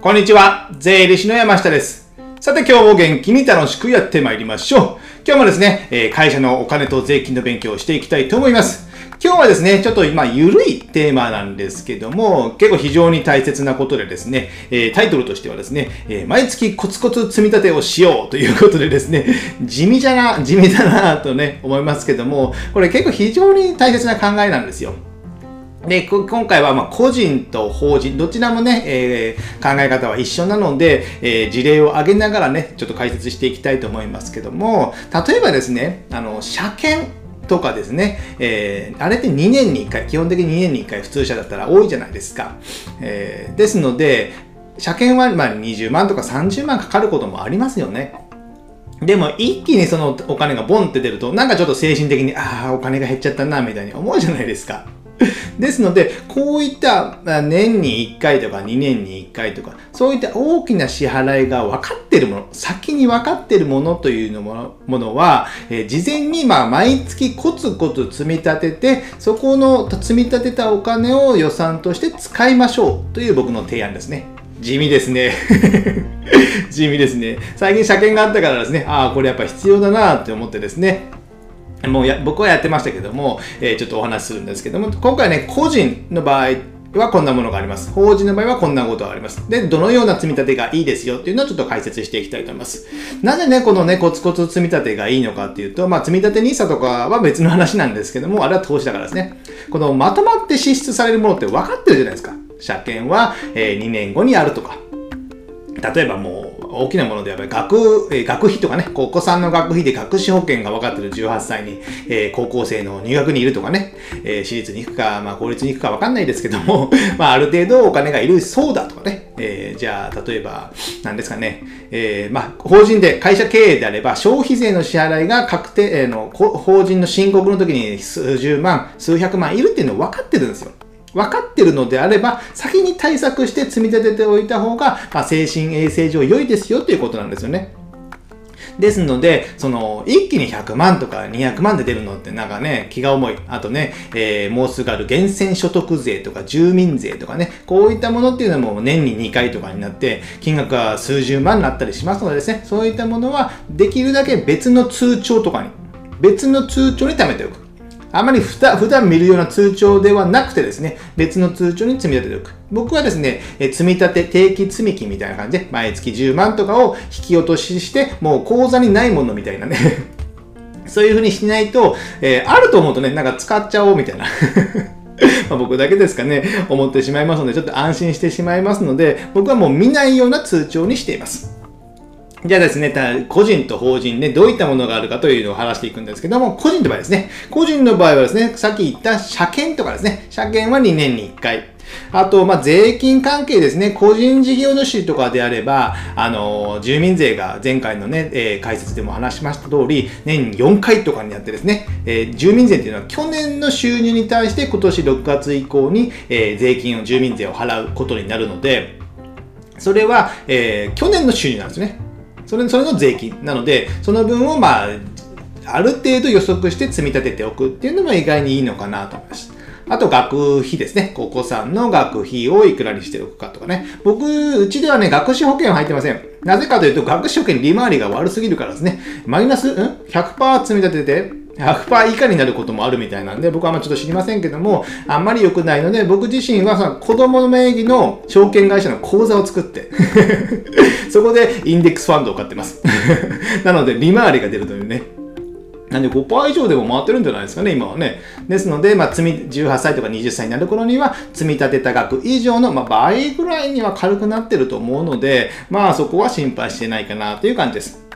こんにちは。税理士の山下です。さて今日も元気に楽しくやってまいりましょう。今日もですね、え会社のお金と税金の勉強をしていきたいと思います。今日はですね、ちょっと今、ゆるいテーマなんですけども、結構非常に大切なことでですね、えタイトルとしてはですね、え毎月コツコツ積み立てをしようということでですね、地味じゃな、地味だなとね、思いますけども、これ結構非常に大切な考えなんですよ。で、今回はまあ個人と法人、どちらもね、えー考え方は一緒なので、えー事例を挙げながらね、ちょっと解説していきたいと思いますけども、例えばですね、あの、車検とかですね、えーあれって2年に1回、基本的に2年に1回普通車だったら多いじゃないですか。えーですので、車検はまあ20万とか30万かかることもありますよね。でも一気にそのお金がボンって出ると、なんかちょっと精神的に、ああ、お金が減っちゃったな、みたいに思うじゃないですか。ですので、こういった年に1回とか2年に1回とか、そういった大きな支払いが分かってるもの、先に分かってるものというのもものは、えー事前にまあ毎月コツコツ積み立てて、そこの積み立てたお金を予算として使いましょうという僕の提案ですね。地味ですね。地味ですね。最近車検があったからですね、ああ、これやっぱ必要だなって思ってですね、もうや僕はやってましたけども、えーちょっとお話しするんですけども、今回ね、個人の場合はこんなものがあります。法人の場合はこんなことがあります。で、どのような積み立てがいいですよっていうのをちょっと解説していきたいと思います。なぜね、このね、コツコツ積み立てがいいのかっていうと、まあ、積み立て NISA とかは別の話なんですけども、あれは投資だからですね。このまとまって支出されるものって分かってるじゃないですか。車検は、え2年後にあるとか、例えばもう大きなものであれば学、えー学費とかね、お子さんの学費で学資保険が分かってる18歳に、えー高校生の入学にいるとかね、えー私立に行くか、まあ公立に行くか分かんないですけども、まあある程度お金がいるそうだとかね、えーじゃあ例えば何ですかね、えーまあ法人で会社経営であれば消費税の支払いが確定、えーの法人の申告の時に数十万、数百万いるっていうの分かってるんですよ。分かってるのであれば、先に対策して積み立てておいた方が、まあ、精神衛生上良いですよということなんですよね。ですので、その、一気に100万とか200万で出るのってなんかね、気が重い。あとね、えーもうすぐある源泉所得税とか住民税とかね、こういったものっていうのも年に2回とかになって、金額が数十万になったりしますのでですね、そういったものはできるだけ別の通帳とかに、別の通帳に貯めておく。あまりふた普段見るような通帳ではなくてですね、別の通帳に積み立てておく。僕はですね、え積み立て定期積み木みたいな感じで、毎月10万とかを引き落としして、もう口座にないものみたいなね。そういう風にしないと、えーあると思うとね、なんか使っちゃおうみたいな。ま僕だけですかね、思ってしまいますので、ちょっと安心してしまいますので、僕はもう見ないような通帳にしています。じゃあですね、個人と法人ね、どういったものがあるかというのを話していくんですけども、個人の場合ですね、個人の場合はですね、さっき言った車検とかですね、車検は2年に1回。あと、まあ、税金関係ですね、個人事業主とかであれば、あの、住民税が前回のね、えー解説でも話しました通り、年に4回とかになってですね、えー住民税っていうのは去年の収入に対して今年6月以降に、えー税金を、住民税を払うことになるので、それは、えー去年の収入なんですね。それそれの税金なので、その分をまあ、ある程度予測して積み立てておくっていうのも意外にいいのかなと思います。あと、学費ですね。お子さんの学費をいくらにしておくかとかね。僕、うちではね、学資保険は入ってません。なぜかというと、学資保険利回りが悪すぎるからですね。マイナス、ん ?100% 積み立てて、100%以下になることもあるみたいなんで、僕はあんまちょっと知りませんけども、あんまり良くないので、僕自身はその子供の名義の証券会社の口座を作って、そこでインデックスファンドを買ってます。なので、利回りが出るというね。なんで5%以上でも回ってるんじゃないですかね、今はね。ですので、まあ、積み、18歳とか20歳になる頃には、積み立てた額以上の、まあ、倍ぐらいには軽くなってると思うので、まあ、そこは心配してないかなという感じです。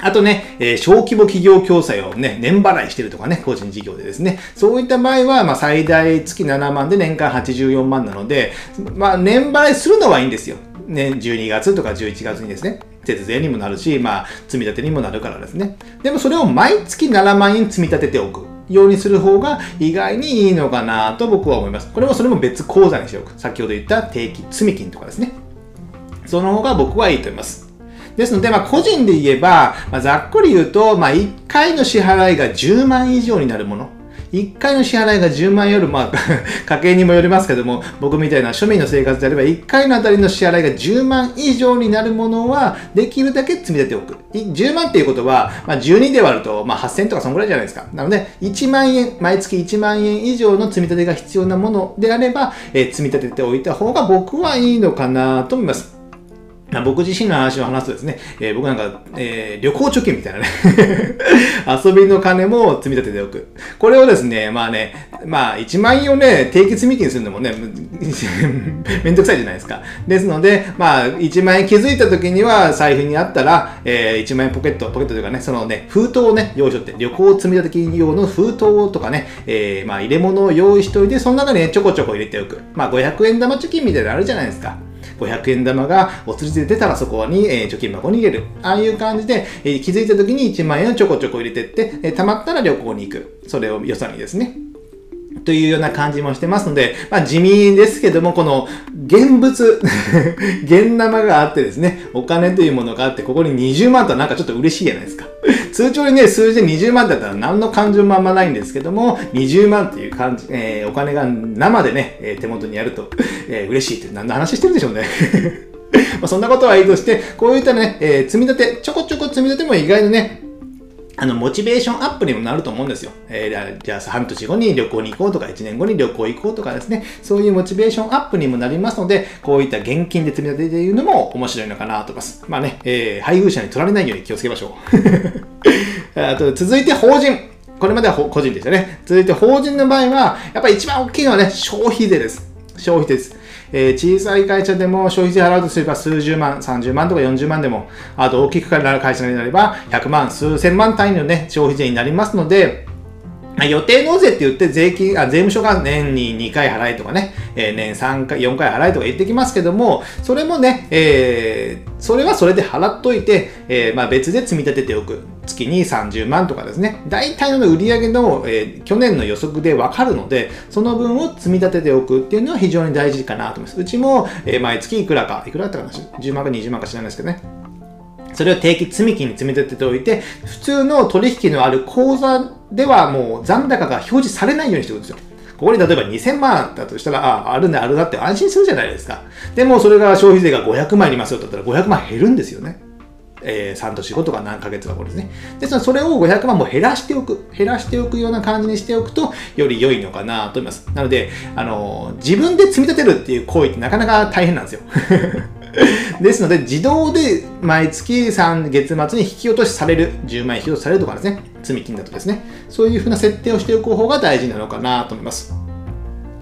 あとね、えー小規模企業共済をね、年払いしてるとかね、個人事業でですね。そういった場合は、まあ、最大月7万で年間84万なので、まあ、年払いするのはいいんですよ。ね、12月とか11月にですね。節税にもなるし、まあ、積み立てにもなるからですね。でもそれを毎月7万円積み立てておく。ようにする方が意外にいいのかなと僕は思います。これもそれも別口座にしておく。先ほど言った定期積み金とかですね。その方が僕はいいと思います。ですので、まあ、個人で言えば、まあ、ざっくり言うと、まあ、1回の支払いが10万以上になるもの。1回の支払いが10万より、まあ、家計にもよりますけども、僕みたいな庶民の生活であれば、1回のあたりの支払いが10万以上になるものは、できるだけ積み立てておく。10万っていうことは、まあ、12で割ると、まあ、8000とかそんぐらいじゃないですか。なので、1万円、毎月1万円以上の積み立てが必要なものであれば、えー、積み立てておいた方が僕はいいのかなと思います。僕自身の話を話すとですね、えー、僕なんか、えー、旅行貯金みたいなね 遊びの金も積み立てておく。これをですね、まあね、まあ1万円をね、定期積み金するのもね、めんどくさいじゃないですか。ですので、まあ1万円気づいた時には財布にあったら、えー、1万円ポケット、ポケットというかね、そのね、封筒をね、用意しとって、旅行積み立て金用の封筒とかね、えー、まあ入れ物を用意しておいて、その中にね、ちょこちょこ入れておく。まあ500円玉貯金みたいなのあるじゃないですか。500円玉がお釣りで出たらそこに、えー、貯金箱に入れる。ああいう感じで、えー、気づいた時に1万円をちょこちょこ入れてって、えー、貯まったら旅行に行く。それを予算にですね。というような感じもしてますので、まあ地味ですけども、この現物 現生があってですね、お金というものがあって、ここに20万とはなんかちょっと嬉しいじゃないですか。通常にね、数字で20万だったら何の感情もあんまないんですけども、20万っていう感じ、えー、お金が生でね、え手元にあると、えー、嬉しいって何の話してるんでしょうね。まあそんなことはいいとして、こういったね、えー、積み立て、ちょこちょこ積み立ても意外とね、あの、モチベーションアップにもなると思うんですよ。えー、じゃあ、半年後に旅行に行こうとか、1年後に旅行行こうとかですね、そういうモチベーションアップにもなりますので、こういった現金で積み立てているのも面白いのかなと思います。まあね、えー、配偶者に取られないように気をつけましょう。あと、続いて法人。これまでは個人でしたね。続いて法人の場合は、やっぱり一番大きいのはね、消費税です。消費税です。えー、小さい会社でも消費税払うとすれば数十万、30万とか40万でも、あと大きくなる会社になれば100万、数千万単位のね、消費税になりますので、予定納税って言って税金、あ、税務署が年に2回払いとかね、えー、年3回、4回払いとか言ってきますけども、それもね、えー、それはそれで払っといて、えー、まあ別で積み立てておく。月に30万とかですね。大体の売上の、えー、去年の予測でわかるので、その分を積み立てておくっていうのは非常に大事かなと思います。うちも、えー、毎月いくらか、いくらだったかな ?10 万か20万か知らないですけどね。それを定期積み金に積み立てておいて、普通の取引のある口座ではもう残高が表示されないようにしておくんですよ。ここに例えば2000万だとしたら、あ、ああるね、あるなって安心するじゃないですか。でもそれが消費税が500万ありますよだったら500万減るんですよね。えー、3と4、5とか何ヶ月かこれですね。ですので、それを500万も減らしておく、減らしておくような感じにしておくと、より良いのかなと思います。なので、あのー、自分で積み立てるっていう行為ってなかなか大変なんですよ。ですので、自動で毎月3月末に引き落としされる、10万円引き落とされるとかですね、積み金だとですね、そういうふうな設定をしておく方が大事なのかなと思います。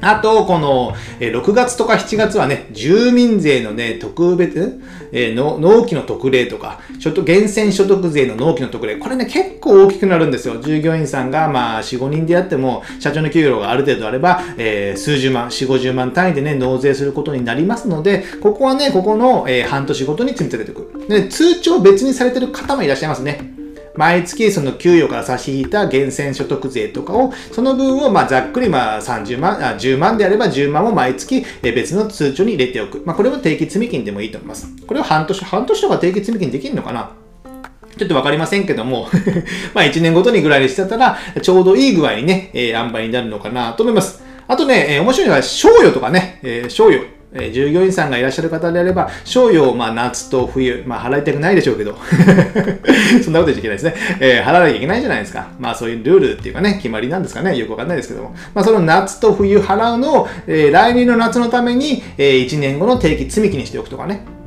あと、この、6月とか7月はね、住民税のね、特別、えの納期の特例とか、所得、源泉所得税の納期の特例、これね、結構大きくなるんですよ。従業員さんが、まあ、4、5人であっても、社長の給料がある程度あれば、えー、数十万、4、50万単位でね、納税することになりますので、ここはね、ここの、えー、半年ごとに積み立てていく。で、通帳別にされてる方もいらっしゃいますね。毎月その給与から差し引いた源泉所得税とかを、その分をまあざっくりまあ30万、あ10万であれば10万を毎月別の通帳に入れておく。まあこれも定期積み金でもいいと思います。これを半年、半年とか定期積み金できるのかな？ちょっとわかりませんけども まあ1年ごとにぐらいでしてたら、ちょうどいい具合にね、えー、塩梅になるのかなと思います。あとね、えー、面白いのは、賞与とかね、えー、賞与。え、従業員さんがいらっしゃる方であれば、賞与を、まあ、夏と冬、まあ、払いたくないでしょうけど、そんなこと言っちゃいけないですね。えー、払わなきゃいけないじゃないですか。まあ、そういうルールっていうかね、決まりなんですかね。よくわかんないですけども。まあ、その夏と冬払うのを、えー、来年の夏のために、えー、1年後の定期積み木にしておくとかね。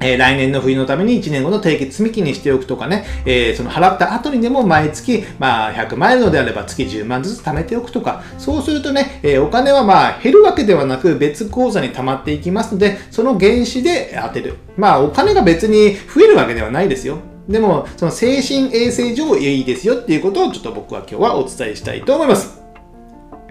え、来年の冬のために1年後の定期積み木にしておくとかね、えー、その払った後にでも毎月、まあ、100万円のであれば月10万ずつ貯めておくとか、そうするとね、えー、お金はまあ減るわけではなく別口座に貯まっていきますので、その原資で当てる。まあ、お金が別に増えるわけではないですよ。でも、その精神衛生上いいですよっていうことをちょっと僕は今日はお伝えしたいと思います。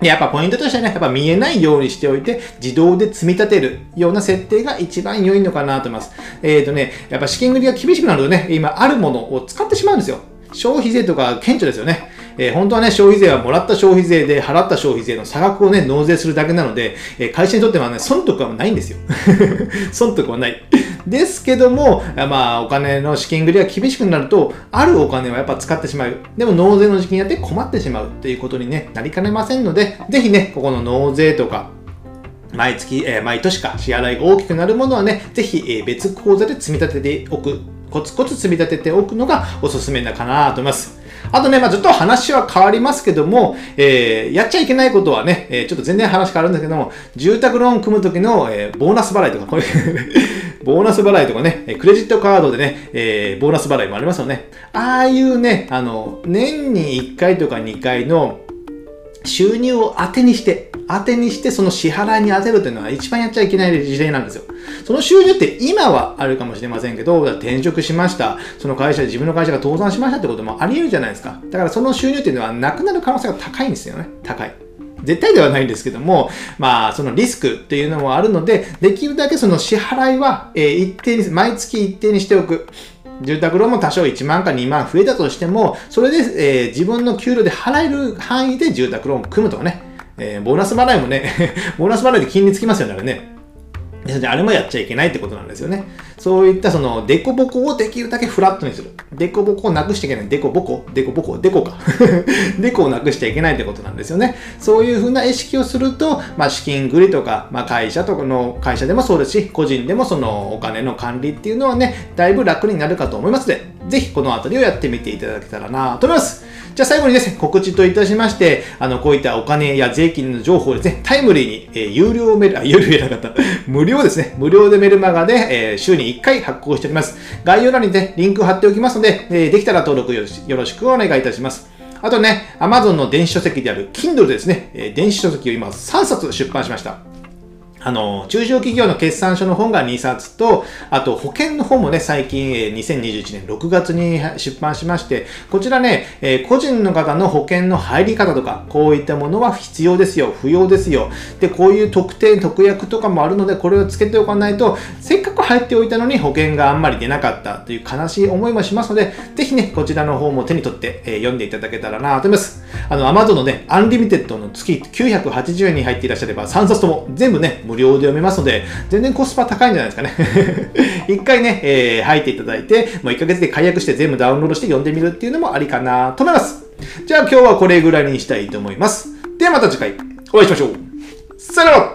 やっぱポイントとしてはね、やっぱ見えないようにしておいて、自動で積み立てるような設定が一番良いのかなと思います。えっ、ー、とね、やっぱ資金繰りが厳しくなるとね、今あるものを使ってしまうんですよ。消費税とか顕著ですよね。えー、本当はね、消費税はもらった消費税で払った消費税の差額をね、納税するだけなので、えー、会社にとってはね、損得はないんですよ。損得はない。ですけども、まあ、お金の資金繰りが厳しくなると、あるお金はやっぱ使ってしまう。でも納税の時期にやって困ってしまうということに、ね、なりかねませんので、ぜひね、ここの納税とか、毎月、えー、毎年か支払いが大きくなるものはね、ぜひ、えー、別口座で積み立てておく、コツコツ積み立てておくのがおすすめだかなと思います。あとね、まあ、ちょっと話は変わりますけども、えー、やっちゃいけないことはね、えー、ちょっと全然話変わるんですけども、住宅ローン組む時の、えー、ボーナス払いとか、これボーナス払いとかね、クレジットカードでね、えー、ボーナス払いもありますよね。ああいうね、あの、年に1回とか2回の収入を当てにして、当てにしてその支払いに当てるというのは一番やっちゃいけない事例なんですよ。その収入って今はあるかもしれませんけど、転職しました。その会社自分の会社が倒産しましたってこともあり得るじゃないですか。だからその収入っていうのはなくなる可能性が高いんですよね。高い。絶対ではないんですけども、まあ、そのリスクっていうのもあるので、できるだけその支払いは、えー、一定に、毎月一定にしておく。住宅ローンも多少1万か2万増えたとしても、それで、えー、自分の給料で払える範囲で住宅ローンを組むとかね。えー、ボーナス払いもね ボーナス払いで金利つきますよね、あれね。ですので、あれもやっちゃいけないってことなんですよね。そういったその、デコボコをできるだけフラットにする。デコボコをなくしちゃいけない。デコボコデコボコデコか。デコをなくしちゃいけないってことなんですよね。そういうふうな意識をすると、まあ、資金繰りとか、まあ、会社とかの、会社でもそうですし、個人でもそのお金の管理っていうのはね、だいぶ楽になるかと思いますので、ぜひこのあたりをやってみていただけたらなと思います。じゃあ最後にですね、告知といたしまして、あの、こういったお金や税金の情報をですね、タイムリーに、えー、有料メール、あ、有料じゃなかった。無料ですね。無料でメルマガで、えー、週に1回発行しております。概要欄にね、リンク貼っておきますので、えー、できたら登録よろしくお願いいたします。あとね、Amazon の電子書籍である Kindle ですね、え電子書籍を今3冊出版しました。あの、中小企業の決算書の本が2冊と、あと保険の本もね、最近、2021年6月に出版しまして、こちらねえ、個人の方の保険の入り方とか、こういったものは必要ですよ、不要ですよ。で、こういう特典、特約とかもあるので、これをつけておかないと、せっかく入っておいたのに保険があんまり出なかったという悲しい思いもしますので、ぜひね、こちらの方も手に取って、え読んでいただけたらなと思います。あの、Amazon のね、 Unlimited の月980円に入っていらっしゃれば、3冊とも全部ね、無料で読めますので、全然コスパ高いんじゃないですかね。一回ね、えー、入っていただいて、もう1ヶ月で解約して全部ダウンロードして読んでみるっていうのもありかなと思います。じゃあ今日はこれぐらいにしたいと思います。ではまた次回お会いしましょう。さよなら